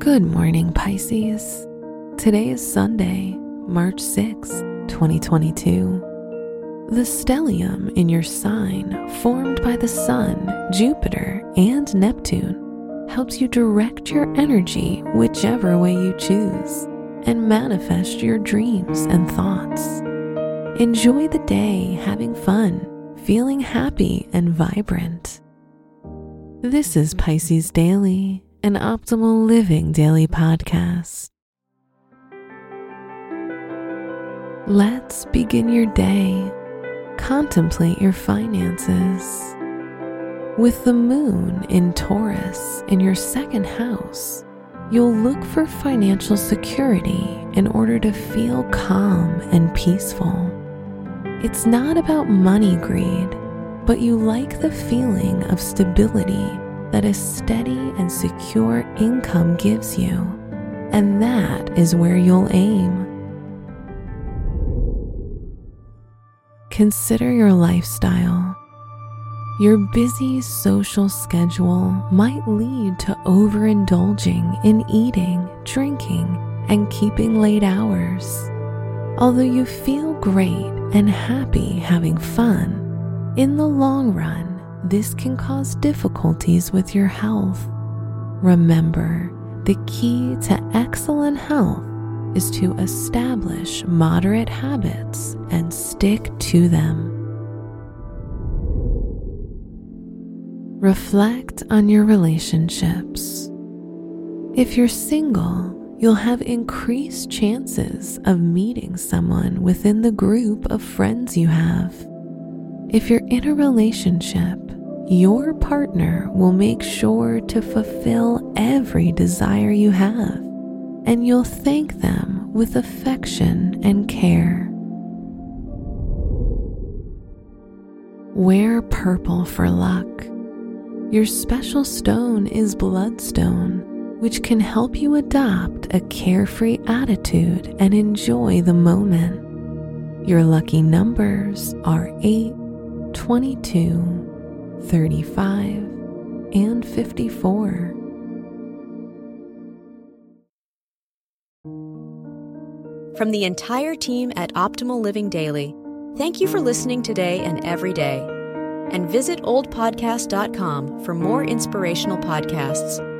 Good morning, Pisces. Today is Sunday, March 6, 2022. The stellium in your sign, formed by the Sun, Jupiter, and Neptune, helps you direct your energy whichever way you choose and manifest your dreams and thoughts. Enjoy the day having fun, feeling happy and vibrant. This is Pisces Daily, an optimal living daily podcast. Let's begin your day. Contemplate your finances. With the moon in Taurus in your second house, you'll look for financial security in order to feel calm and peaceful. It's not about money greed, but you like the feeling of stability that a steady and secure income gives you, and that is where you'll aim. Consider your lifestyle. Your busy social schedule might lead to overindulging in eating, drinking, and keeping late hours. Although you feel great and happy having fun, in the long run, this can cause difficulties with your health. Remember, the key to excellent health is to establish moderate habits and stick to them. Reflect on your relationships. If you're single, you'll have increased chances of meeting someone within the group of friends you have. If you're in a relationship, your partner will make sure to fulfill every desire you have, and you'll thank them with affection and care. Wear purple for luck. Your special stone is bloodstone, which can help you adopt a carefree attitude and enjoy the moment. Your lucky numbers are 8, 22, 35, and 54. From the entire team at Optimal Living Daily, thank you for listening today and every day. And visit oldpodcast.com for more inspirational podcasts.